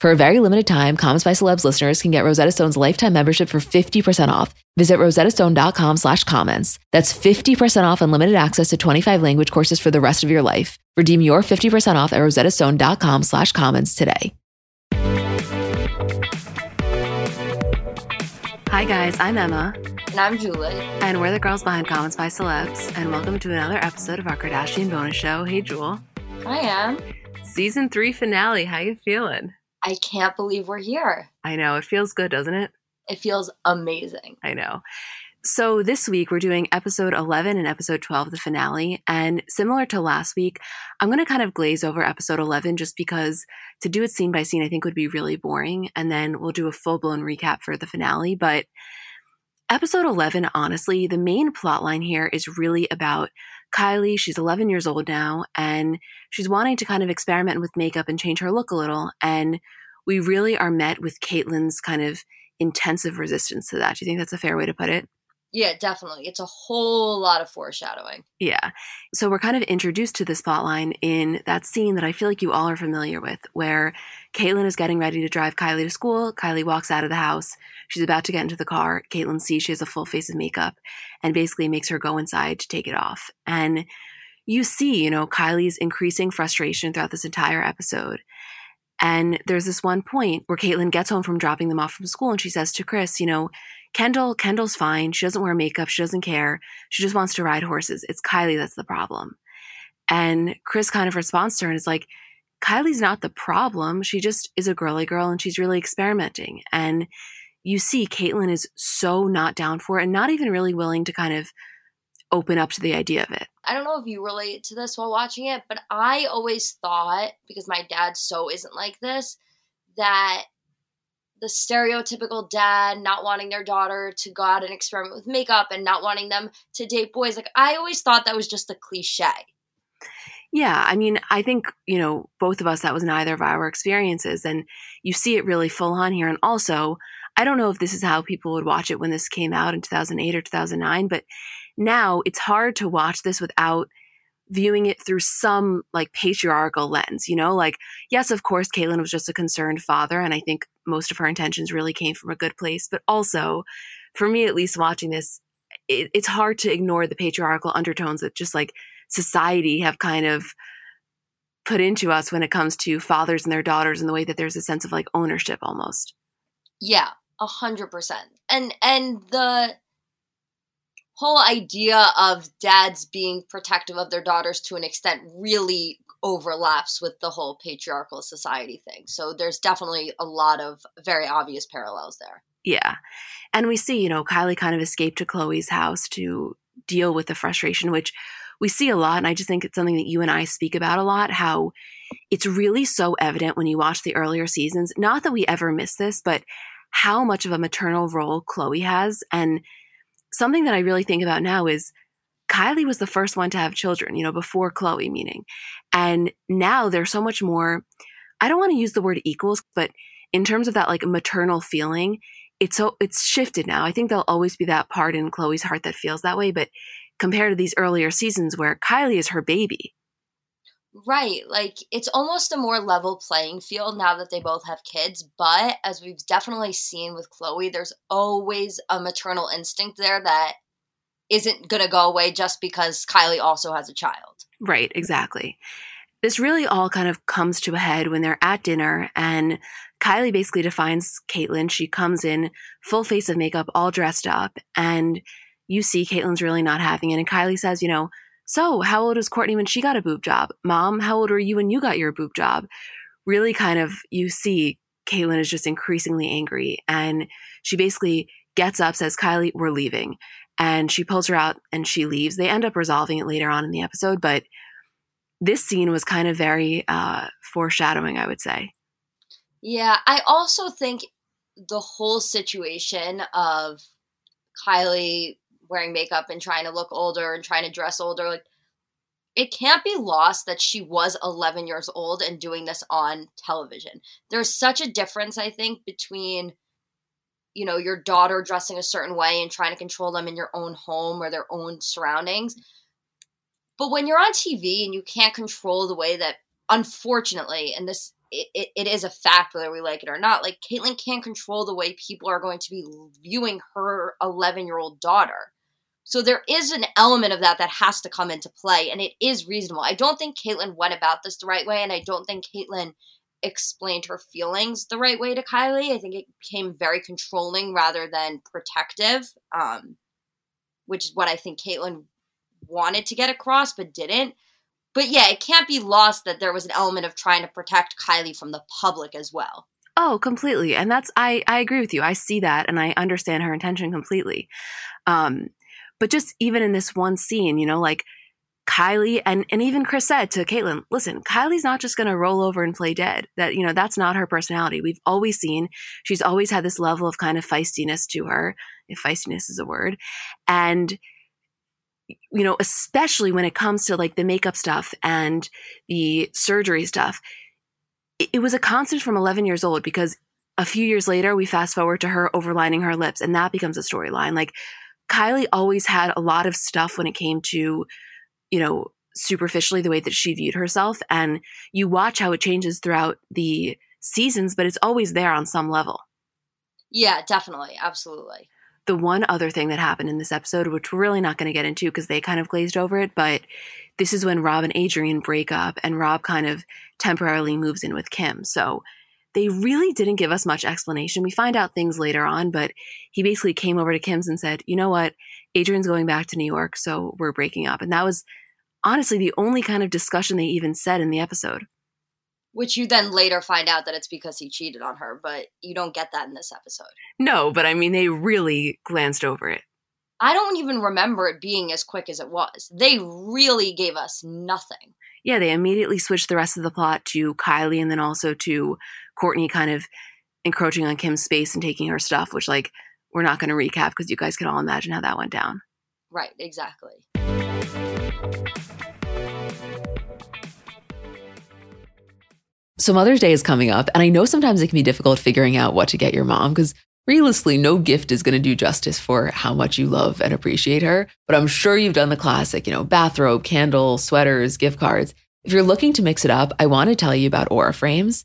For a very limited time, Comments by Celebs listeners can get Rosetta Stone's lifetime membership for 50% off. Visit rosettastone.com slash comments. That's 50% off unlimited access to 25 language courses for the rest of your life. Redeem your 50% off at rosettastone.com slash comments today. Hi guys, I'm Emma. And I'm Julie. And we're the girls behind Comments by Celebs. And welcome to another episode of our Kardashian bonus show. Hey, Jewel. I am. Season three finale. How you feeling? I can't believe we're here. I know. It feels good, doesn't it? It feels amazing. I know. So this week we're doing episode 11 and episode 12, the finale. And similar to last week, I'm going to kind of glaze over episode 11 just because to do it scene by scene, I think would be really boring. And then we'll do a full blown recap for the finale. But episode 11, honestly, the main plot line here is really about Kylie, she's 11 years old now, and she's wanting to kind of experiment with makeup and change her look a little. And we really are met with Caitlyn's kind of intensive resistance to that. Do you think that's a fair way to put it? Yeah, definitely. It's a whole lot of foreshadowing. Yeah. So we're kind of introduced to this plotline in that scene that I feel like you all are familiar with, where Caitlyn is getting ready to drive Kylie to school. Kylie walks out of the house. She's about to get into the car. Caitlyn sees she has a full face of makeup and basically makes her go inside to take it off. And you see, you know, Kylie's increasing frustration throughout this entire episode. And there's this one point where Caitlyn gets home from dropping them off from school and she says to Kris, you know, Kendall, Kendall's fine. She doesn't wear makeup. She doesn't care. She just wants to ride horses. It's Kylie that's the problem. And Kris kind of responds to her and is like, Kylie's not the problem. She just is a girly girl and she's really experimenting. And you see, Caitlyn is so not down for it and not even really willing to kind of open up to the idea of it. I don't know if you relate to this while watching it, but I always thought, because my dad so isn't like this, that the stereotypical dad not wanting their daughter to go out and experiment with makeup and not wanting them to date boys. Like I always thought that was just a cliche. Yeah, I mean, I think, you know, both of us that was neither of our experiences and you see it really full on here and also I don't know if this is how people would watch it when this came out in 2008 or 2009, but now it's hard to watch this without viewing it through some like patriarchal lens, you know, like, yes, of course, Caitlyn was just a concerned father. And I think most of her intentions really came from a good place. But also, for me, at least watching this, it, it's hard to ignore the patriarchal undertones that just like society have kind of put into us when it comes to fathers and their daughters and the way that there's a sense of like ownership almost. Yeah, a hundred percent. And and the whole idea of dads being protective of their daughters to an extent really overlaps with the whole patriarchal society thing. So there's definitely a lot of very obvious parallels there. Yeah. And we see, you know, Kylie kind of escaped to Khloé's house to deal with the frustration, which we see a lot. And I just think it's something that you and I speak about a lot how it's really so evident when you watch the earlier seasons. Not that we ever miss this, but how much of a maternal role Khloé has. And something that I really think about now is Kylie was the first one to have children, you know, before Khloé, meaning. And now there's so much more, I don't want to use the word equals, but in terms of that like maternal feeling, it's so it's shifted now. I think there'll always be that part in Khloé's heart that feels that way, but compared to these earlier seasons where Kylie is her baby. Right. Like it's almost a more level playing field now that they both have kids. But as we've definitely seen with Khloé, there's always a maternal instinct there that isn't going to go away just because Kylie also has a child. Right, exactly. This really all kind of comes to a head when they're at dinner and Kylie basically defines Caitlyn. She comes in full face of makeup, all dressed up, and you see Caitlyn's really not having it. And Kylie says, you know, so how old was Kourtney when she got a boob job? Mom, how old were you when you got your boob job? Really kind of, you see Caitlyn is just increasingly angry. And she basically gets up, says, Kylie, we're leaving. And she pulls her out and she leaves. They end up resolving it later on in the episode, but this scene was kind of very uh, foreshadowing, I would say. Yeah, I also think the whole situation of Kylie wearing makeup and trying to look older and trying to dress older, like it can't be lost that she was 11 years old and doing this on television. There's such a difference, I think, between you know your daughter dressing a certain way and trying to control them in your own home or their own surroundings but when you're on tv and you can't control the way that unfortunately and this it, it is a fact whether we like it or not like caitlyn can't control the way people are going to be viewing her 11 year old daughter so there is an element of that that has to come into play and it is reasonable i don't think caitlyn went about this the right way and i don't think caitlyn explained her feelings the right way to Kylie. I think it became very controlling rather than protective, um, which is what I think Caitlyn wanted to get across but didn't. But yeah, it can't be lost that there was an element of trying to protect Kylie from the public as well. Oh, completely. And that's I I agree with you. I see that and I understand her intention completely. Um but just even in this one scene, you know, like Kylie and, and even Kris said to Caitlyn, listen, Kylie's not just going to roll over and play dead. That, you know, that's not her personality. We've always seen she's always had this level of kind of feistiness to her, if feistiness is a word. And, you know, especially when it comes to like the makeup stuff and the surgery stuff, it, it was a constant from 11 years old because a few years later, we fast forward to her overlining her lips and that becomes a storyline. Like Kylie always had a lot of stuff when it came to you know, superficially the way that she viewed herself. And you watch how it changes throughout the seasons, but it's always there on some level. Yeah, definitely. Absolutely. The one other thing that happened in this episode, which we're really not going to get into because they kind of glazed over it, but this is when Rob and Adrienne break up and Rob kind of temporarily moves in with Kim. So they really didn't give us much explanation. We find out things later on, but he basically came over to Kim's and said, you know what? Adrienne's going back to New York, so we're breaking up. And that was honestly the only kind of discussion they even said in the episode. Which you then later find out that it's because he cheated on her, but you don't get that in this episode. No, but I mean, they really glanced over it. I don't even remember it being as quick as it was. They really gave us nothing. Yeah, they immediately switched the rest of the plot to Kylie and then also to Kourtney kind of encroaching on Kim's space and taking her stuff, which, like, we're not going to recap because you guys can all imagine how that went down. Right, exactly. So Mother's Day is coming up, and I know sometimes it can be difficult figuring out what to get your mom because realistically, no gift is going to do justice for how much you love and appreciate her. But I'm sure you've done the classic, you know, bathrobe, candle, sweaters, gift cards. If you're looking to mix it up, I want to tell you about Aura Frames.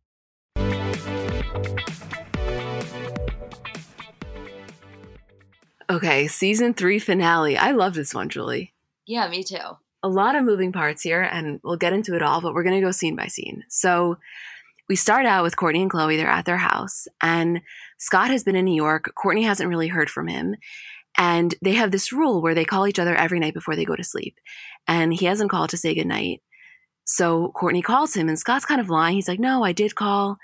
Okay, season three finale. I love this one, Julie. Yeah, me too. A lot of moving parts here, and we'll get into it all, but we're going to go scene by scene. So, we start out with Kourtney and Khloé. They're at their house, and Scott has been in New York. Kourtney hasn't really heard from him. And they have this rule where they call each other every night before they go to sleep. And he hasn't called to say goodnight. So Kourtney calls him, and Scott's kind of lying. He's like, No, I did call.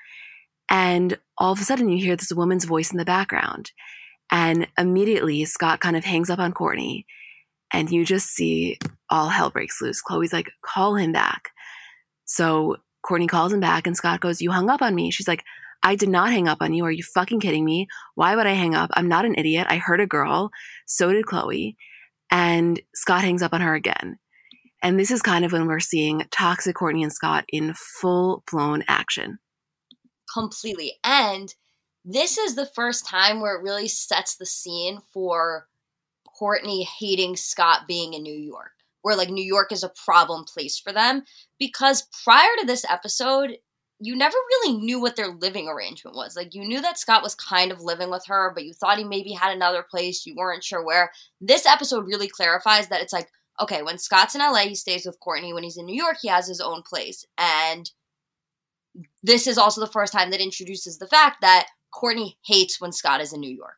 And all of a sudden, you hear this woman's voice in the background. And immediately, Scott kind of hangs up on Kourtney And you just see all hell breaks loose. Khloé's like, Call him back. So Kourtney calls him back, and Scott goes, You hung up on me. She's like, I did not hang up on you. Are you fucking kidding me? Why would I hang up? I'm not an idiot. I heard a girl. So did Khloé. And Scott hangs up on her again. And this is kind of when we're seeing toxic Kourtney and Scott in full blown action. Completely. And this is the first time where it really sets the scene for Kourtney hating Scott being in New York, where like New York is a problem place for them. Because prior to this episode, you never really knew what their living arrangement was. Like you knew that Scott was kind of living with her, but you thought he maybe had another place. You weren't sure where. This episode really clarifies that it's like, okay, when Scott's in LA, he stays with Kourtney. When he's in New York, he has his own place. And this is also the first time that introduces the fact that Kourtney hates when Scott is in New York.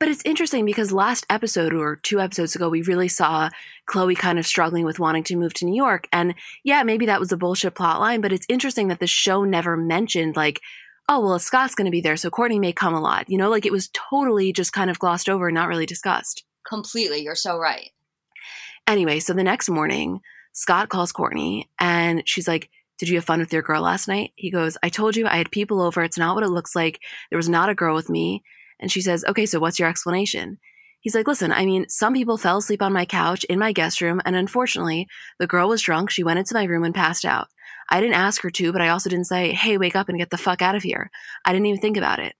But it's interesting because last episode or two episodes ago, we really saw Khloé kind of struggling with wanting to move to New York. And yeah, maybe that was a bullshit plot line, but it's interesting that the show never mentioned, like, oh, well, Scott's going to be there, so Kourtney may come a lot. You know, like it was totally just kind of glossed over and not really discussed. Completely. You're so right. Anyway, so the next morning, Scott calls Kourtney and she's like, did you have fun with your girl last night? He goes, I told you I had people over. It's not what it looks like. There was not a girl with me. And she says, Okay, so what's your explanation? He's like, Listen, I mean, some people fell asleep on my couch in my guest room, and unfortunately, the girl was drunk. She went into my room and passed out. I didn't ask her to, but I also didn't say, Hey, wake up and get the fuck out of here. I didn't even think about it.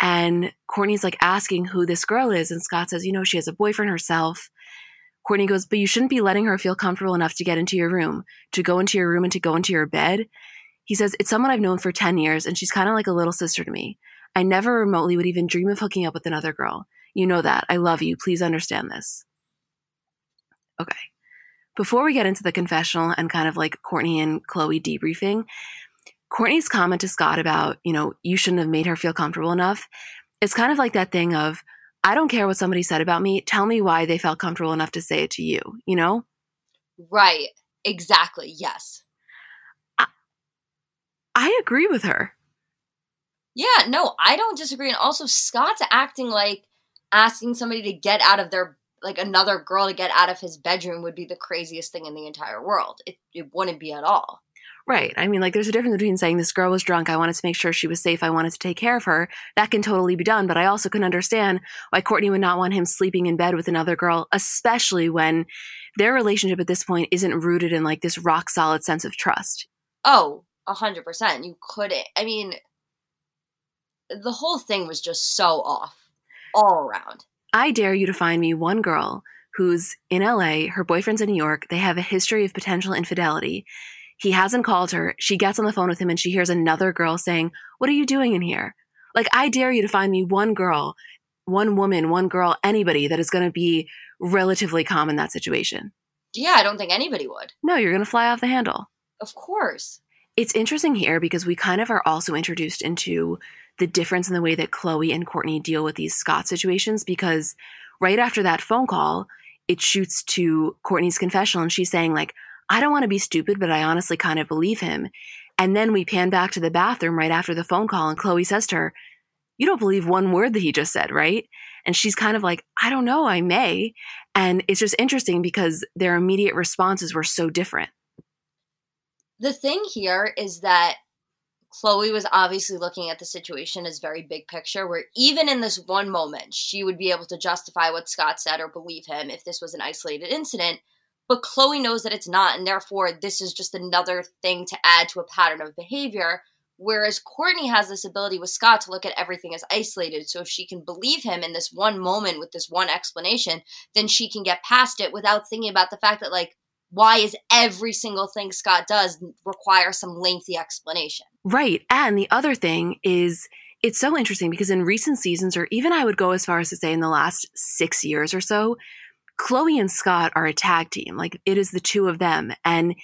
And Kourtney's like asking who this girl is, and Scott says, You know, she has a boyfriend herself. Kourtney goes, But you shouldn't be letting her feel comfortable enough to get into your room, to go into your room and to go into your bed. He says, It's someone I've known for 10 years, and she's kind of like a little sister to me. I never remotely would even dream of hooking up with another girl. You know that. I love you. Please understand this. Okay. Before we get into the confessional and kind of like Kourtney and Khloé debriefing, Kourtney's comment to Scott about, you know, you shouldn't have made her feel comfortable enough. It's kind of like that thing of, I don't care what somebody said about me. Tell me why they felt comfortable enough to say it to you, you know? Right. Exactly. Yes. I, I agree with her. Yeah, no, I don't disagree. And also, Scott's acting like asking somebody to get out of their like another girl to get out of his bedroom would be the craziest thing in the entire world. It it wouldn't be at all. Right. I mean, like, there's a difference between saying this girl was drunk. I wanted to make sure she was safe. I wanted to take care of her. That can totally be done. But I also can understand why Kourtney would not want him sleeping in bed with another girl, especially when their relationship at this point isn't rooted in like this rock solid sense of trust. Oh, a hundred percent. You couldn't. I mean, the whole thing was just so off all around. I dare you to find me one girl who's in LA, her boyfriend's in New York, they have a history of potential infidelity. He hasn't called her. She gets on the phone with him and she hears another girl saying, What are you doing in here? Like, I dare you to find me one girl, one woman, one girl, anybody that is going to be relatively calm in that situation. Yeah, I don't think anybody would. No, you're going to fly off the handle. Of course. It's interesting here because we kind of are also introduced into the difference in the way that Khloé and Kourtney deal with these Scott situations because right after that phone call, it shoots to Kourtney's confessional and she's saying, like, I don't want to be stupid, but I honestly kind of believe him. And then we pan back to the bathroom right after the phone call, and Khloé says to her, You don't believe one word that he just said, right? And she's kind of like, I don't know, I may. And it's just interesting because their immediate responses were so different. The thing here is that Khloé was obviously looking at the situation as very big picture, where even in this one moment, she would be able to justify what Scott said or believe him if this was an isolated incident. But Khloé knows that it's not, and therefore, this is just another thing to add to a pattern of behavior. Whereas Kourtney has this ability with Scott to look at everything as isolated. So if she can believe him in this one moment with this one explanation, then she can get past it without thinking about the fact that, like, why is every single thing Scott does require some lengthy explanation? Right. And the other thing is, it's so interesting because in recent seasons, or even I would go as far as to say in the last six years or so, Khloé and Scott are a tag team. Like it is the two of them. And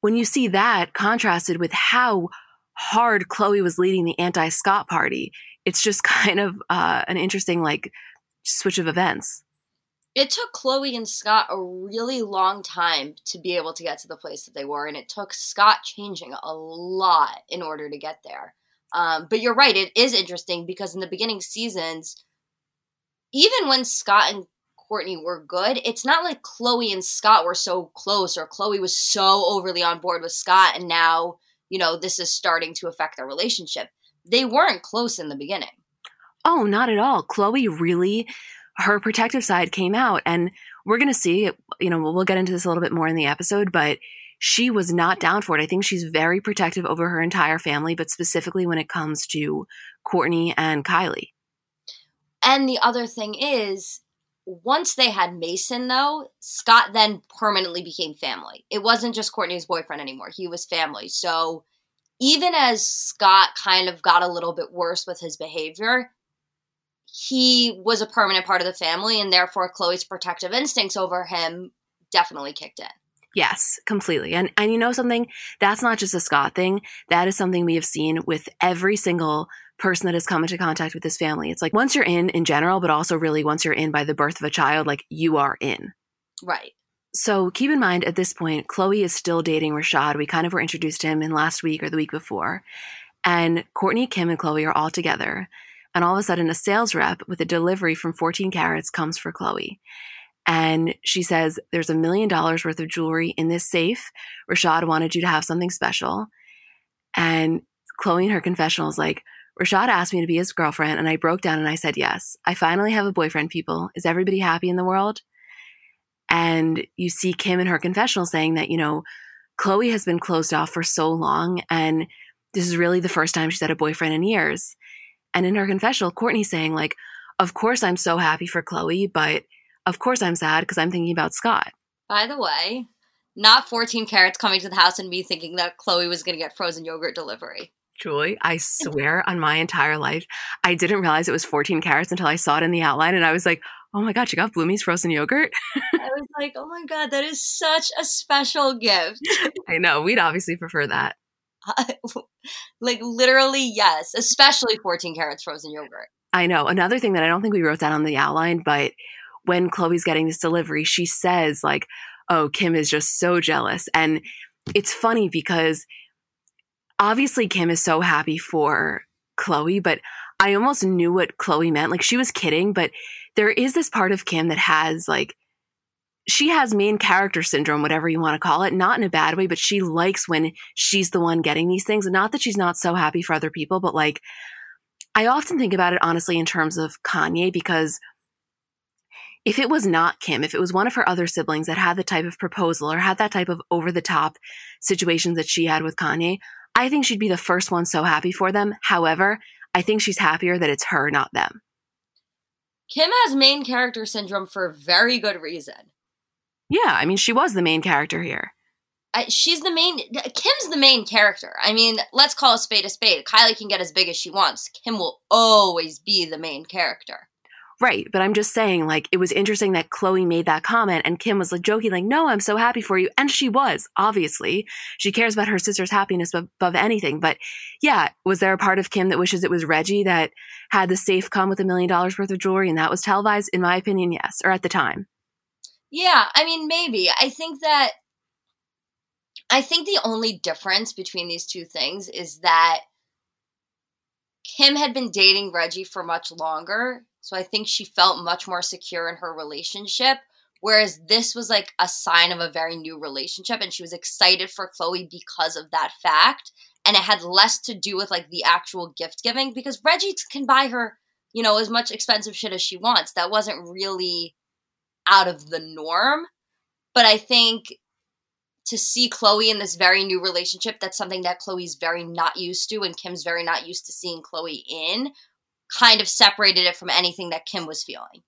when you see that contrasted with how hard Khloé was leading the anti Scott party. It's just kind of uh, an interesting like switch of events. It took Khloé and Scott a really long time to be able to get to the place that they were, and it took Scott changing a lot in order to get there. Um, but you're right, it is interesting because in the beginning seasons, even when Scott and Kourtney were good, it's not like Khloé and Scott were so close or Khloé was so overly on board with Scott and now, you know, this is starting to affect their relationship. They weren't close in the beginning. Oh, not at all. Khloé really, her protective side came out. And we're going to see, you know, we'll get into this a little bit more in the episode, but she was not down for it. I think she's very protective over her entire family, but specifically when it comes to Kourtney and Kylie. And the other thing is, once they had Mason, though, Scott then permanently became family. It wasn't just Kourtney's boyfriend anymore, he was family. So even as Scott kind of got a little bit worse with his behavior, he was a permanent part of the family, and therefore Khloé's protective instincts over him definitely kicked in. Yes, completely. And and you know something? That's not just a Scott thing. That is something we have seen with every single person that has come into contact with this family. It's like once you're in in general, but also really once you're in by the birth of a child, like you are in. Right. So keep in mind at this point, Khloé is still dating Rashad. We kind of were introduced to him in last week or the week before. And Kourtney, Kim, and Khloé are all together. And all of a sudden, a sales rep with a delivery from 14 carats comes for Khloé. And she says, There's a million dollars worth of jewelry in this safe. Rashad wanted you to have something special. And Khloé in her confessional is like, Rashad asked me to be his girlfriend, and I broke down and I said yes. I finally have a boyfriend, people. Is everybody happy in the world? And you see Kim in her confessional saying that, you know, Khloé has been closed off for so long, and this is really the first time she's had a boyfriend in years. And in her confessional, Kourtney saying, like, of course I'm so happy for Khloé, but of course I'm sad because I'm thinking about Scott. By the way, not 14 carats coming to the house and me thinking that Khloé was going to get frozen yogurt delivery. Julie, I swear on my entire life, I didn't realize it was 14 carats until I saw it in the outline and I was like, oh my God, you got Bloomie's frozen yogurt? I was like, oh my God, that is such a special gift. I know. We'd obviously prefer that. like, literally, yes, especially 14 carats frozen yogurt. I know. Another thing that I don't think we wrote down on the outline, but when Khloé's getting this delivery, she says, like, oh, Kim is just so jealous. And it's funny because obviously Kim is so happy for Khloé, but I almost knew what Khloé meant. Like she was kidding, but there is this part of Kim that has like she has main character syndrome, whatever you want to call it, not in a bad way, but she likes when she's the one getting these things. Not that she's not so happy for other people, but like I often think about it honestly in terms of Kanye because if it was not Kim, if it was one of her other siblings that had the type of proposal or had that type of over the top situations that she had with Kanye, I think she'd be the first one so happy for them. However, I think she's happier that it's her, not them. Kim has main character syndrome for a very good reason. Yeah, I mean, she was the main character here. I, she's the main. Kim's the main character. I mean, let's call a spade a spade. Kylie can get as big as she wants. Kim will always be the main character. Right. But I'm just saying, like, it was interesting that Khloé made that comment and Kim was like joking, like, no, I'm so happy for you. And she was, obviously. She cares about her sister's happiness above anything. But yeah, was there a part of Kim that wishes it was Reggie that had the safe come with a million dollars worth of jewelry and that was televised? In my opinion, yes. Or at the time. Yeah. I mean, maybe. I think that. I think the only difference between these two things is that Kim had been dating Reggie for much longer so I think she felt much more secure in her relationship. Whereas this was like a sign of a very new relationship, and she was excited for Khloé because of that fact. And it had less to do with like the actual gift giving because Reggie can buy her, you know, as much expensive shit as she wants. That wasn't really out of the norm. But I think to see Khloé in this very new relationship, that's something that Khloé's very not used to, and Kim's very not used to seeing Khloé in, kind of separated it from anything that Kim was feeling.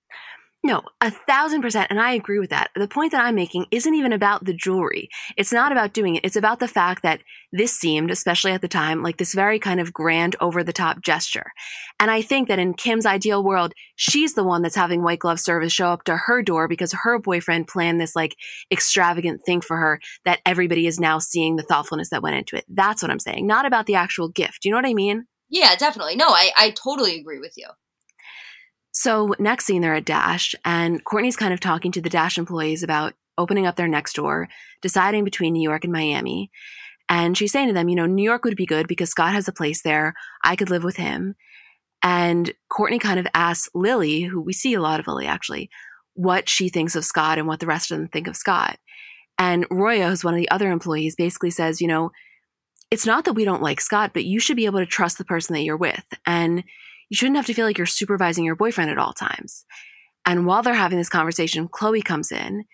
No, a thousand percent. And I agree with that. The point that I'm making isn't even about the jewelry. It's not about doing it. It's about the fact that this seemed, especially at the time, like this very kind of grand over the top gesture. And I think that in Kim's ideal world, she's the one that's having white glove service show up to her door because her boyfriend planned this like extravagant thing for her that everybody is now seeing the thoughtfulness that went into it. That's what I'm saying. Not about the actual gift. Do you know what I mean? Yeah, definitely. No, I, I totally agree with you. So next scene, they're at Dash, and Kourtney's kind of talking to the Dash employees about opening up their next door, deciding between New York and Miami. And she's saying to them, you know, New York would be good because Scott has a place there. I could live with him. And Kourtney kind of asks Lily, who we see a lot of Lily actually, what she thinks of Scott and what the rest of them think of Scott. And Roya, who's one of the other employees, basically says, you know, it's not that we don't like Scott, but you should be able to trust the person that you're with. And you shouldn't have to feel like you're supervising your boyfriend at all times. And while they're having this conversation, Khloé comes in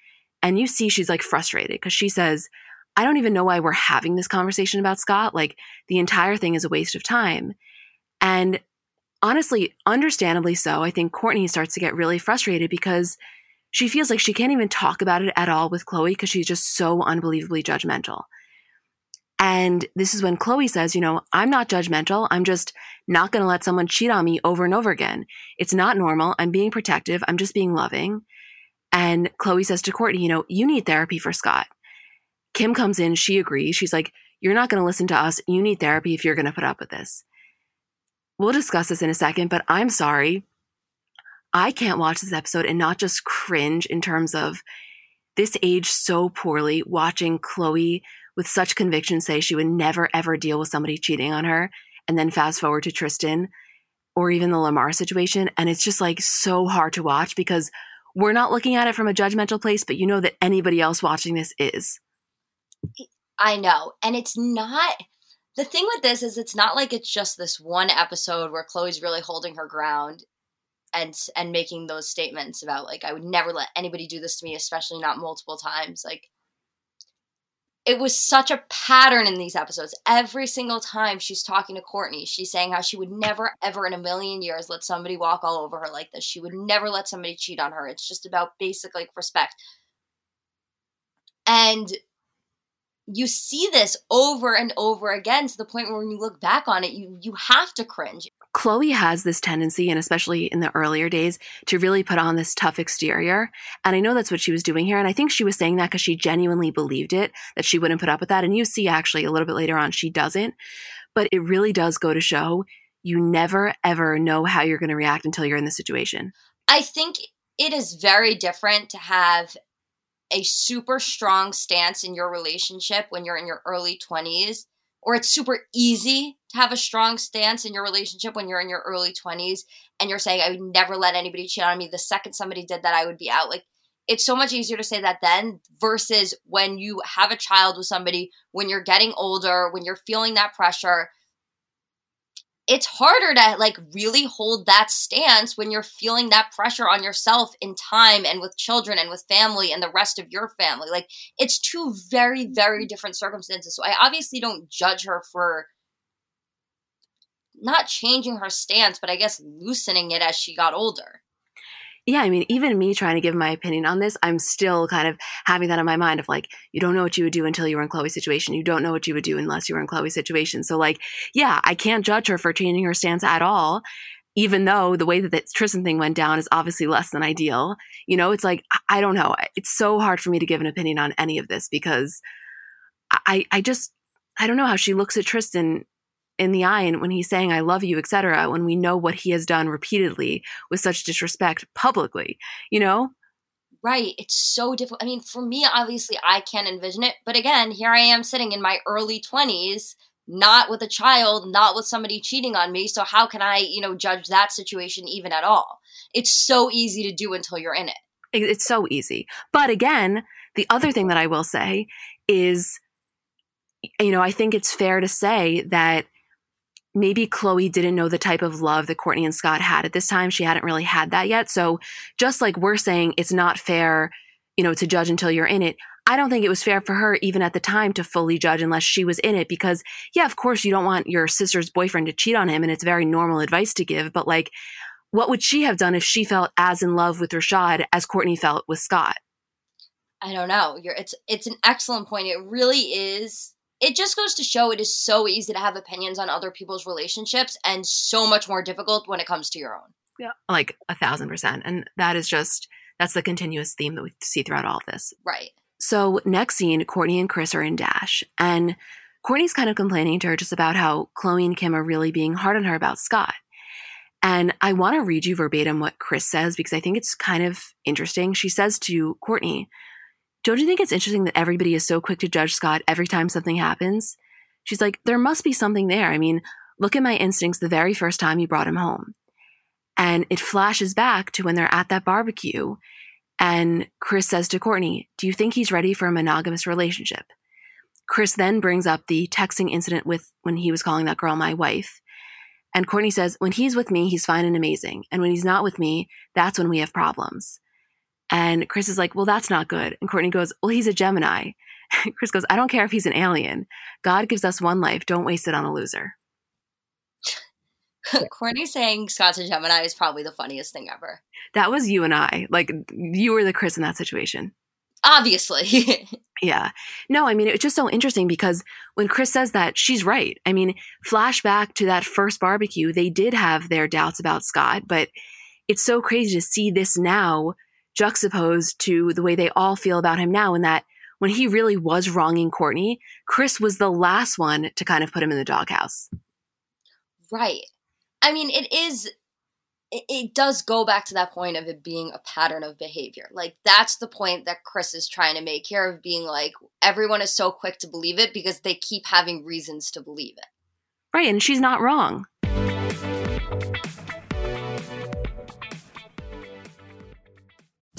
and you see she's like frustrated because she says, I don't even know why we're having this conversation about Scott. Like the entire thing is a waste of time. And honestly, understandably so, I think Kourtney starts to get really frustrated because she feels like she can't even talk about it at all with Khloé because she's just so unbelievably judgmental. And this is when Khloé says, you know, I'm not judgmental. I'm just not going to let someone cheat on me over and over again. It's not normal. I'm being protective. I'm just being loving. And Khloé says to Kourtney, you know, you need therapy for Scott. Kim comes in. She agrees. She's like, you're not going to listen to us. You need therapy if you're going to put up with this. We'll discuss this in a second, but I'm sorry. I can't watch this episode and not just cringe in terms of this age so poorly watching Khloé with such conviction say she would never ever deal with somebody cheating on her. And then fast forward to Tristan or even the Lamar situation. And it's just like so hard to watch because we're not looking at it from a judgmental place, but you know that anybody else watching this is. I know. And it's not the thing with this is it's not like it's just this one episode where Khloé's really holding her ground and and making those statements about like I would never let anybody do this to me, especially not multiple times. Like it was such a pattern in these episodes. Every single time she's talking to Kourtney, she's saying how she would never, ever in a million years let somebody walk all over her like this. She would never let somebody cheat on her. It's just about basic like respect. And you see this over and over again to the point where when you look back on it, you you have to cringe. Khloé has this tendency, and especially in the earlier days, to really put on this tough exterior. And I know that's what she was doing here. And I think she was saying that because she genuinely believed it, that she wouldn't put up with that. And you see actually a little bit later on, she doesn't. But it really does go to show you never ever know how you're going to react until you're in the situation. I think it is very different to have a super strong stance in your relationship when you're in your early 20s or it's super easy to have a strong stance in your relationship when you're in your early 20s and you're saying, I would never let anybody cheat on me. The second somebody did that, I would be out. Like, it's so much easier to say that then versus when you have a child with somebody, when you're getting older, when you're feeling that pressure it's harder to like really hold that stance when you're feeling that pressure on yourself in time and with children and with family and the rest of your family. Like it's two very, very mm-hmm. different circumstances. So I obviously don't judge her for not changing her stance, but I guess loosening it as she got older yeah, I mean, even me trying to give my opinion on this, I'm still kind of having that in my mind of like, you don't know what you would do until you were in Khloé's situation. You don't know what you would do unless you were in Khloé's situation. So, like, yeah, I can't judge her for changing her stance at all, even though the way that the Tristan thing went down is obviously less than ideal. You know, it's like, I don't know. It's so hard for me to give an opinion on any of this because I, I just, I don't know how she looks at Tristan in the eye and when he's saying i love you etc when we know what he has done repeatedly with such disrespect publicly you know? Right it's so difficult i mean for me obviously i can't envision it but again here i am sitting in my early 20s not with a child not with somebody cheating on me so how can i you know judge that situation even at all? It's so easy to do until you're in it. It's so easy. But again the other thing that i will say is you know i think it's fair to say that maybe Khloé didn't know the type of love that Kourtney and Scott had at this time. She hadn't really had that yet. So just like we're saying it's not fair, you know, to judge until you're in it. I don't think it was fair for her even at the time to fully judge unless she was in it because yeah, of course you don't want your sister's boyfriend to cheat on him and it's very normal advice to give, but like what would she have done if she felt as in love with Rashad as Kourtney felt with Scott? I don't know. You're, it's it's an excellent point. It really is. It just goes to show it is so easy to have opinions on other people's relationships and so much more difficult when it comes to your own. Yeah. Like a thousand percent. And that is just, that's the continuous theme that we see throughout all of this. Right. So, next scene, Kourtney and Kris are in Dash. And Kourtney's kind of complaining to her just about how Khloé and Kim are really being hard on her about Scott. And I want to read you verbatim what Kris says because I think it's kind of interesting. She says to Kourtney, Don't you think it's interesting that everybody is so quick to judge Scott every time something happens? She's like, There must be something there. I mean, look at my instincts the very first time you brought him home. And it flashes back to when they're at that barbecue. And Kris says to Kourtney, Do you think he's ready for a monogamous relationship? Kris then brings up the texting incident with when he was calling that girl my wife. And Kourtney says, when he's with me, he's fine and amazing. And when he's not with me, that's when we have problems. And Kris is like, well, that's not good. And Kourtney goes, well, he's a Gemini. And Kris goes, I don't care if he's an alien. God gives us one life. Don't waste it on a loser. Kourtney saying Scott's a Gemini is probably the funniest thing ever. That was you and I. Like, you were the Kris in that situation. Obviously. Yeah. No, I mean, it's just so interesting because when Kris says that, she's right. I mean, flashback to that first barbecue, they did have their doubts about Scott, but it's so crazy to see this now juxtaposed to the way they all feel about him now, in that when he really was wronging Kourtney, Kris was the last one to kind of put him in the doghouse. Right. I mean, it is it, it does go back to that point of it being a pattern of behavior. Like that's the point that Kris is trying to make here of being like everyone is so quick to believe it because they keep having reasons to believe it. Right, and she's not wrong.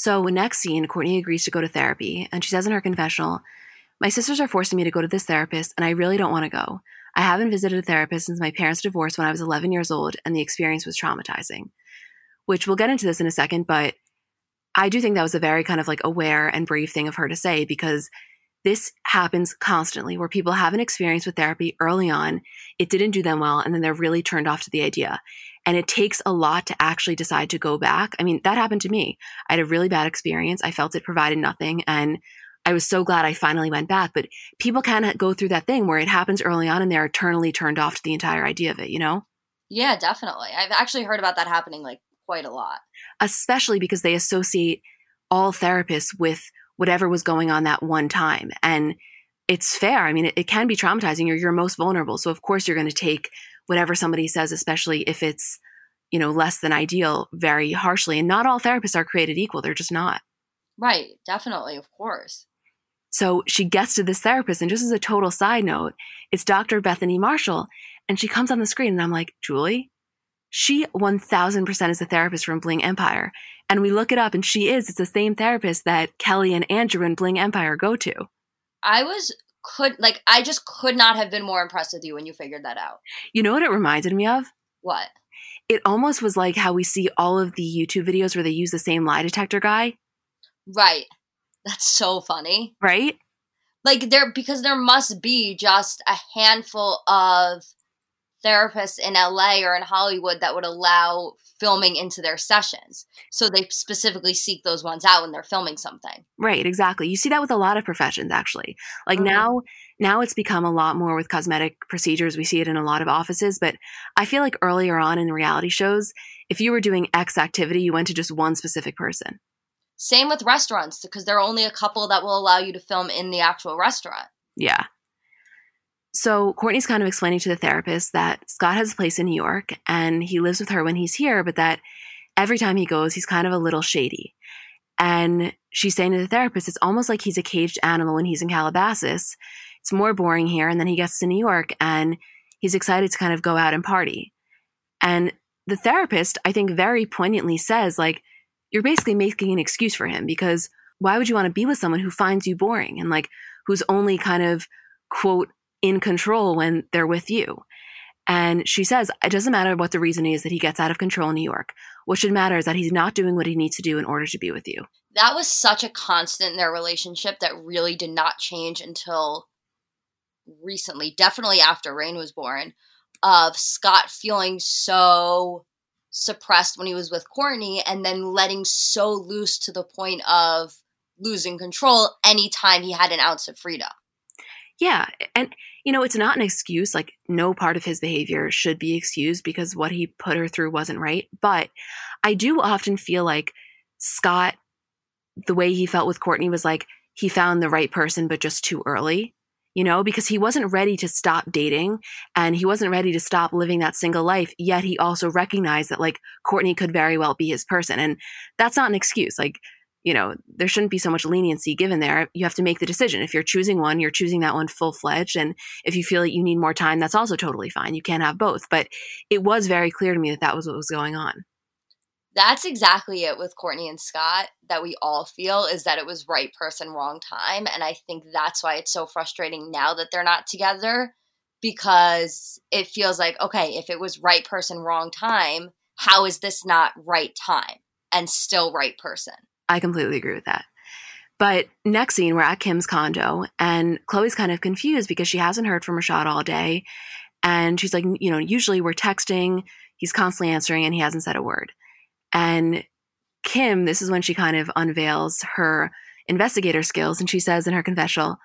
So, next scene, Kourtney agrees to go to therapy, and she says in her confessional, My sisters are forcing me to go to this therapist, and I really don't want to go. I haven't visited a therapist since my parents divorced when I was 11 years old, and the experience was traumatizing which we'll get into this in a second, but I do think that was a very kind of like aware and brave thing of her to say because this happens constantly where people have an experience with therapy early on, it didn't do them well, and then they're really turned off to the idea. And it takes a lot to actually decide to go back. I mean, that happened to me. I had a really bad experience. I felt it provided nothing. And I was so glad I finally went back. But people can go through that thing where it happens early on and they're eternally turned off to the entire idea of it, you know? Yeah, definitely. I've actually heard about that happening like quite a lot. Especially because they associate all therapists with whatever was going on that one time. And it's fair. I mean, it, it can be traumatizing. You're, you're most vulnerable. So, of course, you're going to take whatever somebody says, especially if it's, you know, less than ideal, very harshly. And not all therapists are created equal. They're just not. Right. Definitely. Of course. So she gets to this therapist, and just as a total side note, it's Dr. Bethany Marshall. And she comes on the screen, and I'm like, Julie, she 1000% is a therapist from Bling Empire. And we look it up and she is. It's the same therapist that Kelly and Andrew and Bling Empire go to. I was could like I just could not have been more impressed with you when you figured that out. You know what it reminded me of? What? It almost was like how we see all of the YouTube videos where they use the same lie detector guy. Right. That's so funny. right? Like there because there must be just a handful of therapists in LA or in Hollywood that would allow filming into their sessions. So they specifically seek those ones out when they're filming something. Right, exactly. You see that with a lot of professions actually. Like Mhm. now now it's become a lot more with cosmetic procedures. We see it in a lot of offices, but I feel like earlier on in reality shows, if you were doing X activity, you went to just one specific person. Same with restaurants because there are only a couple that will allow you to film in the actual restaurant. Yeah. So Kourtney's kind of explaining to the therapist that Scott has a place in New York and he lives with her when he's here, but that every time he goes, he's kind of a little shady. And she's saying to the therapist, it's almost like he's a caged animal when he's in Calabasas. It's more boring here. And then he gets to New York and he's excited to kind of go out and party. And the therapist, I think, very poignantly says, like, you're basically making an excuse for him because why would you want to be with someone who finds you boring and like who's only kind of quote in control when they're with you? And she says, it doesn't matter what the reason is that he gets out of control in New York. What should matter is that he's not doing what he needs to do in order to be with you. That was such a constant in their relationship that really did not change until recently, definitely after Reign was born, of Scott feeling so suppressed when he was with Kourtney and then letting so loose to the point of losing control anytime he had an ounce of freedom. Yeah. And, you know, it's not an excuse. Like, no part of his behavior should be excused because what he put her through wasn't right. But I do often feel like Scott, the way he felt with Kourtney was like he found the right person, but just too early, you know, because he wasn't ready to stop dating and he wasn't ready to stop living that single life. Yet he also recognized that, like, Kourtney could very well be his person. And that's not an excuse. Like, you know, there shouldn't be so much leniency given there. You have to make the decision. If you're choosing one, you're choosing that one full fledged. And if you feel that you need more time, that's also totally fine. You can't have both. But it was very clear to me that that was what was going on. That's exactly it with Kourtney and Scott that we all feel is that it was right person, wrong time. And I think that's why it's so frustrating now that they're not together because it feels like, okay, if it was right person, wrong time, how is this not right time and still right person? I completely agree with that. But next scene, we're at Kim's condo, and Khloé's kind of confused because she hasn't heard from Rashad all day. And she's like, you know, usually we're texting, he's constantly answering, and he hasn't said a word. And Kim, this is when she kind of unveils her investigator skills, and she says in her confessional,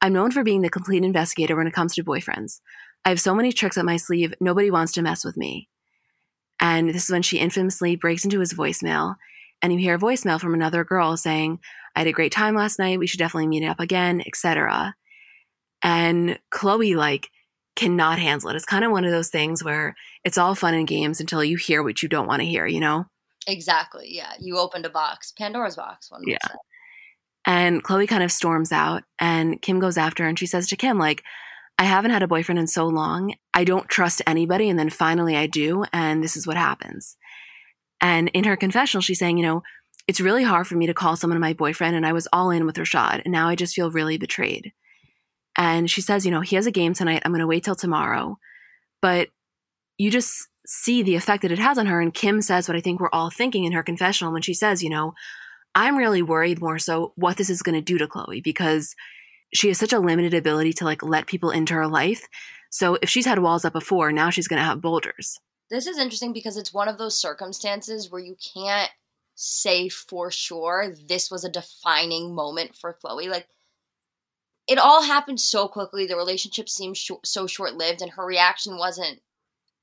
I'm known for being the complete investigator when it comes to boyfriends. I have so many tricks up my sleeve, nobody wants to mess with me. And this is when she infamously breaks into his voicemail and you hear a voicemail from another girl saying, I had a great time last night. We should definitely meet up again, etc. And Khloé, like, cannot handle it. It's kind of one of those things where it's all fun and games until you hear what you don't want to hear, you know? Exactly. Yeah. You opened a box, Pandora's box, one Yeah. And Khloé kind of storms out, and Kim goes after her, and she says to Kim, like, I haven't had a boyfriend in so long. I don't trust anybody. And then finally I do. And this is what happens. And in her confessional, she's saying, you know, it's really hard for me to call someone my boyfriend, and I was all in with Rashad, and now I just feel really betrayed. And she says, you know, he has a game tonight. I'm going to wait till tomorrow. But you just see the effect that it has on her. And Kim says what I think we're all thinking in her confessional when she says, you know, I'm really worried more so what this is going to do to Khloé because she has such a limited ability to like let people into her life. So if she's had walls up before, now she's going to have boulders. This is interesting because it's one of those circumstances where you can't say for sure this was a defining moment for Khloé. Like, it all happened so quickly. The relationship seemed sh- so short lived, and her reaction wasn't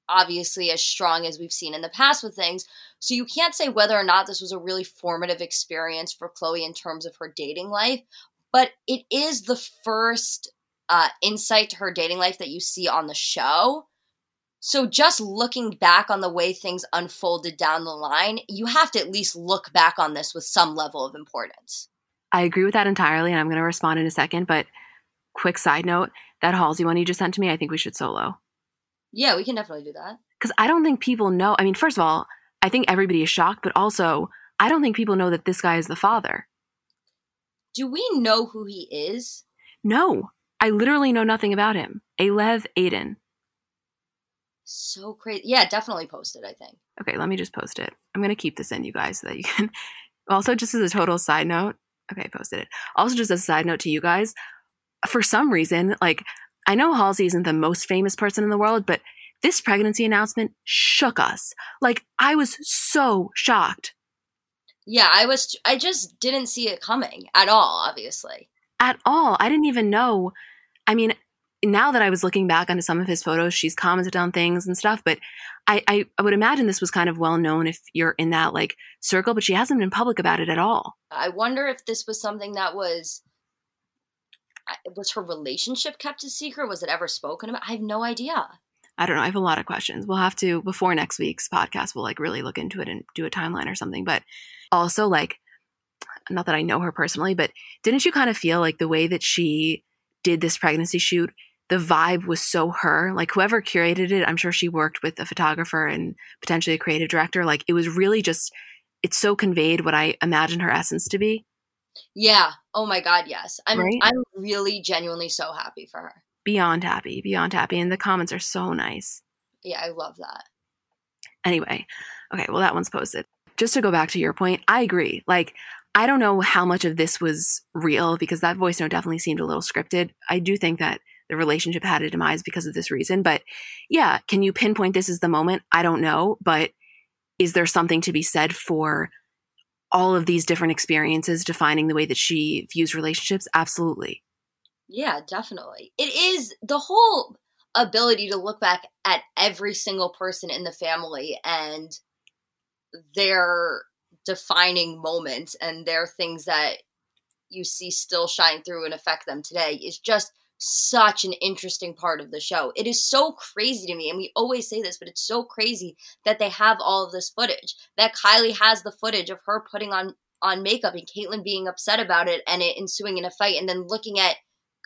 obviously as strong as we've seen in the past with things. So, you can't say whether or not this was a really formative experience for Khloé in terms of her dating life, but it is the first uh, insight to her dating life that you see on the show. So just looking back on the way things unfolded down the line, you have to at least look back on this with some level of importance. I agree with that entirely, and I'm going to respond in a second. But quick side note that Halsey one you just sent to me, I think we should solo. Yeah, we can definitely do that. Because I don't think people know. I mean, first of all, I think everybody is shocked, but also, I don't think people know that this guy is the father. Do we know who he is? No, I literally know nothing about him. Alev Aydin. So crazy. Yeah, definitely post it, I think. Okay, let me just post it. I'm going to keep this in, you guys, so that you can. Also, just as a total side note, Okay, I posted it. Also, just as a side note to you guys, for some reason, like I know Halsey isn't the most famous person in the world, but this pregnancy announcement shook us. Like I was so shocked. Yeah, I was I just didn't see it coming at all, obviously. At all. I didn't even know. I mean, now that I was looking back onto some of his photos, she's commented on things and stuff, but I, I, I would imagine this was kind of well known if you're in that like circle, but she hasn't been public about it at all. I wonder if this was something that was was her relationship kept a secret? Was it ever spoken about? I have no idea. I don't know. I have a lot of questions. We'll have to before next week's podcast. We'll like really look into it and do a timeline or something. But also, like, not that I know her personally, but didn't you kind of feel like the way that she did this pregnancy shoot? The vibe was so her. Like whoever curated it, I'm sure she worked with a photographer and potentially a creative director. Like it was really just, it so conveyed what I imagined her essence to be. Yeah. Oh my God. Yes. I'm. Right? I'm really genuinely so happy for her. Beyond happy. Beyond happy. And the comments are so nice. Yeah, I love that. Anyway, okay. Well, that one's posted. Just to go back to your point, I agree. Like, I don't know how much of this was real because that voice note definitely seemed a little scripted. I do think that the relationship had a demise because of this reason. But yeah, can you pinpoint this as the moment? I don't know. But is there something to be said for all of these different experiences defining the way that she views relationships? Absolutely. Yeah, definitely. It is the whole ability to look back at every single person in the family and their defining moments and their things that you see still shine through and affect them today is just such an interesting part of the show. It is so crazy to me, and we always say this, but it's so crazy that they have all of this footage. That Kylie has the footage of her putting on on makeup and Caitlyn being upset about it and it ensuing in a fight, and then looking at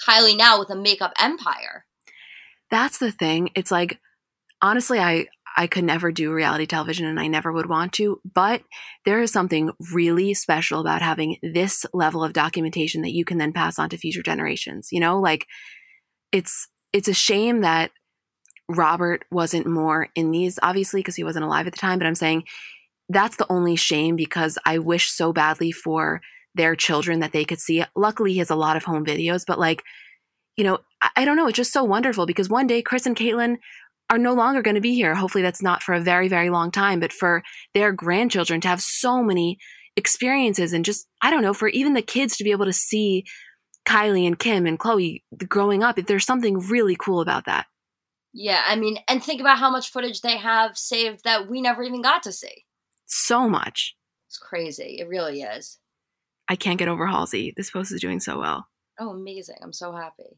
Kylie now with a makeup empire. That's the thing. It's like honestly, I I could never do reality television and I never would want to, but there is something really special about having this level of documentation that you can then pass on to future generations. You know, like it's it's a shame that Robert wasn't more in these obviously because he wasn't alive at the time, but I'm saying that's the only shame because I wish so badly for their children that they could see. Luckily, he has a lot of home videos, but like, you know, I, I don't know. It's just so wonderful because one day Kris and Caitlyn are no longer going to be here. Hopefully, that's not for a very, very long time, but for their grandchildren to have so many experiences and just, I don't know, for even the kids to be able to see Kylie and Kim and Khloé growing up, there's something really cool about that. Yeah, I mean, and think about how much footage they have saved that we never even got to see. So much. It's crazy. It really is. I can't get over Halsey. This post is doing so well. Oh, amazing. I'm so happy.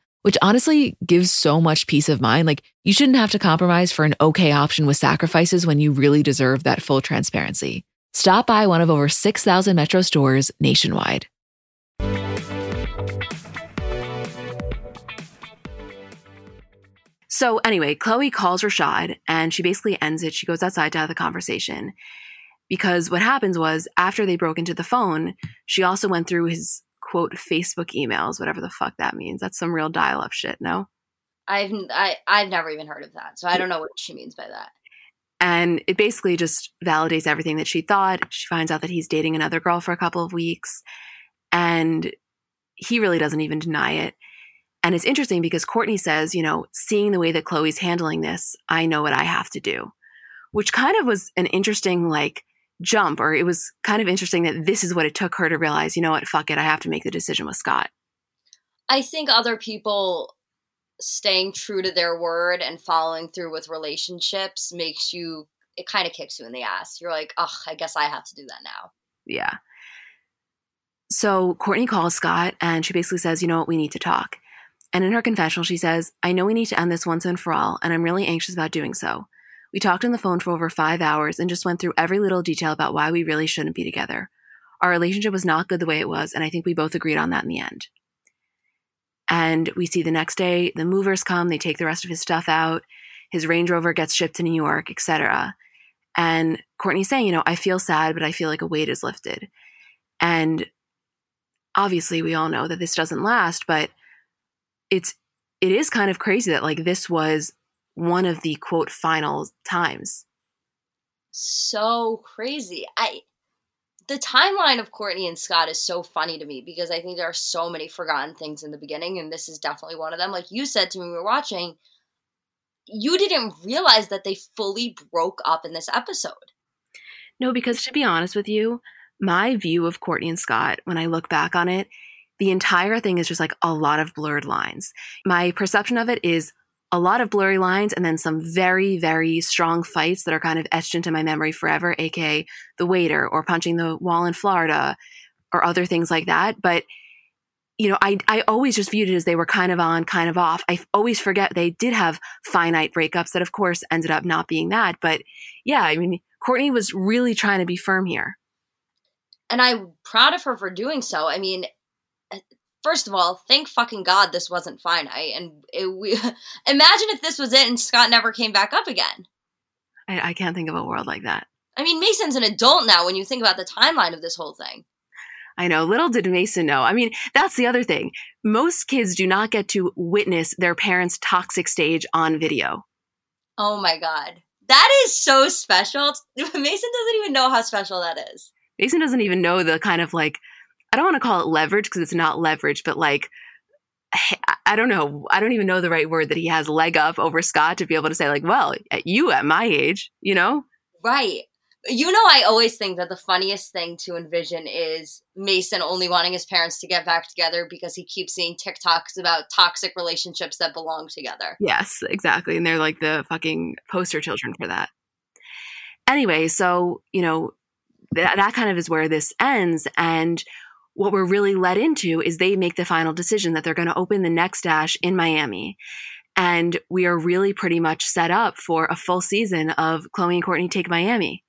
which honestly gives so much peace of mind. Like, you shouldn't have to compromise for an okay option with sacrifices when you really deserve that full transparency. Stop by one of over 6,000 Metro stores nationwide. So, anyway, Khloé calls Rashad and she basically ends it. She goes outside to have the conversation because what happens was after they broke into the phone, she also went through his quote Facebook emails, whatever the fuck that means. That's some real dial up shit, no? I've I, I've never even heard of that. So I don't know what she means by that. And it basically just validates everything that she thought. She finds out that he's dating another girl for a couple of weeks. And he really doesn't even deny it. And it's interesting because Kourtney says, you know, seeing the way that Khloé's handling this, I know what I have to do, which kind of was an interesting, like, jump or it was kind of interesting that this is what it took her to realize you know what fuck it i have to make the decision with scott i think other people staying true to their word and following through with relationships makes you it kind of kicks you in the ass. You're like, oh, I guess I have to do that now. Yeah. So Kourtney calls Scott and she basically says, you know what, we need to talk. And in her confessional, she says, I know we need to end this once and for all, and I'm really anxious about doing so. We talked on the phone for over five hours and just went through every little detail about why we really shouldn't be together. Our relationship was not good the way it was, and I think we both agreed on that in the end. And we see the next day, the movers come, they take the rest of his stuff out, his Range Rover gets shipped to New York, etc. And Kourtney's saying, you know, I feel sad, but I feel like a weight is lifted. And obviously we all know that this doesn't last, but it's it is kind of crazy that like this was one of the quote final times. So crazy. I the timeline of Kourtney and Scott is so funny to me because I think there are so many forgotten things in the beginning, and this is definitely one of them. Like you said to me, we were watching, you didn't realize that they fully broke up in this episode. No, because to be honest with you, my view of Kourtney and Scott, when I look back on it, the entire thing is just like a lot of blurred lines. My perception of it is a lot of blurry lines and then some very, very strong fights that are kind of etched into my memory forever, aka the waiter or punching the wall in Florida or other things like that. But you know, I I always just viewed it as they were kind of on, kind of off. I always forget they did have finite breakups that of course ended up not being that. But yeah, I mean, Kourtney was really trying to be firm here. And I'm proud of her for doing so. I mean, first of all, thank fucking God this wasn't finite. And it, we, imagine if this was it and Scott never came back up again. I, I can't think of a world like that. I mean, Mason's an adult now when you think about the timeline of this whole thing. I know. Little did Mason know. I mean, that's the other thing. Most kids do not get to witness their parents' toxic stage on video. Oh my God. That is so special. Mason doesn't even know how special that is. Mason doesn't even know the kind of like I don't want to call it leverage because it's not leverage, but like, I don't know. I don't even know the right word that he has leg up over Scott to be able to say, like, well, at you at my age, you know? Right. You know, I always think that the funniest thing to envision is Mason only wanting his parents to get back together because he keeps seeing TikToks about toxic relationships that belong together. Yes, exactly. And they're like the fucking poster children for that. Anyway, so, you know, that, that kind of is where this ends. And what we're really led into is they make the final decision that they're going to open the next dash in Miami. And we are really pretty much set up for a full season of Khloé and Kourtney Take Miami.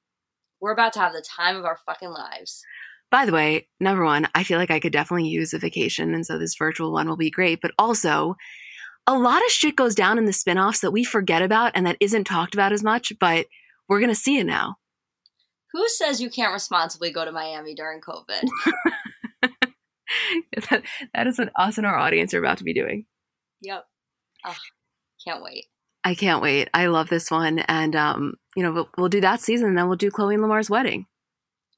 We're about to have the time of our fucking lives. By the way, number one, I feel like I could definitely use a vacation. And so this virtual one will be great. But also, a lot of shit goes down in the spinoffs that we forget about and that isn't talked about as much, but we're going to see it now. Who says you can't responsibly go to Miami during COVID? that, that is what us and our audience are about to be doing. Yep. Oh, can't wait. I can't wait. I love this one. And, um, you know, we'll, we'll do that season and then we'll do Khloé and Lamar's wedding.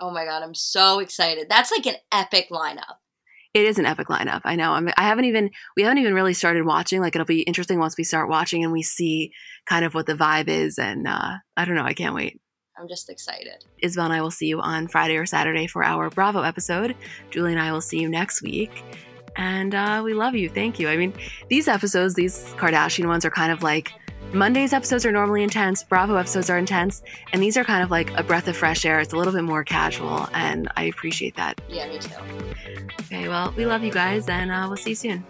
Oh my God. I'm so excited. That's like an epic lineup. It is an epic lineup. I know. I, mean, I haven't even, we haven't even really started watching. Like, it'll be interesting once we start watching and we see kind of what the vibe is. And, uh, I don't know. I can't wait. I'm just excited. Isabel and I will see you on Friday or Saturday for our Bravo episode. Julie and I will see you next week. And uh, we love you. Thank you. I mean, these episodes, these Kardashian ones, are kind of like Monday's episodes are normally intense, Bravo episodes are intense, and these are kind of like a breath of fresh air. It's a little bit more casual, and I appreciate that. Yeah, me too. Okay, well, we love you guys, and uh, we'll see you soon.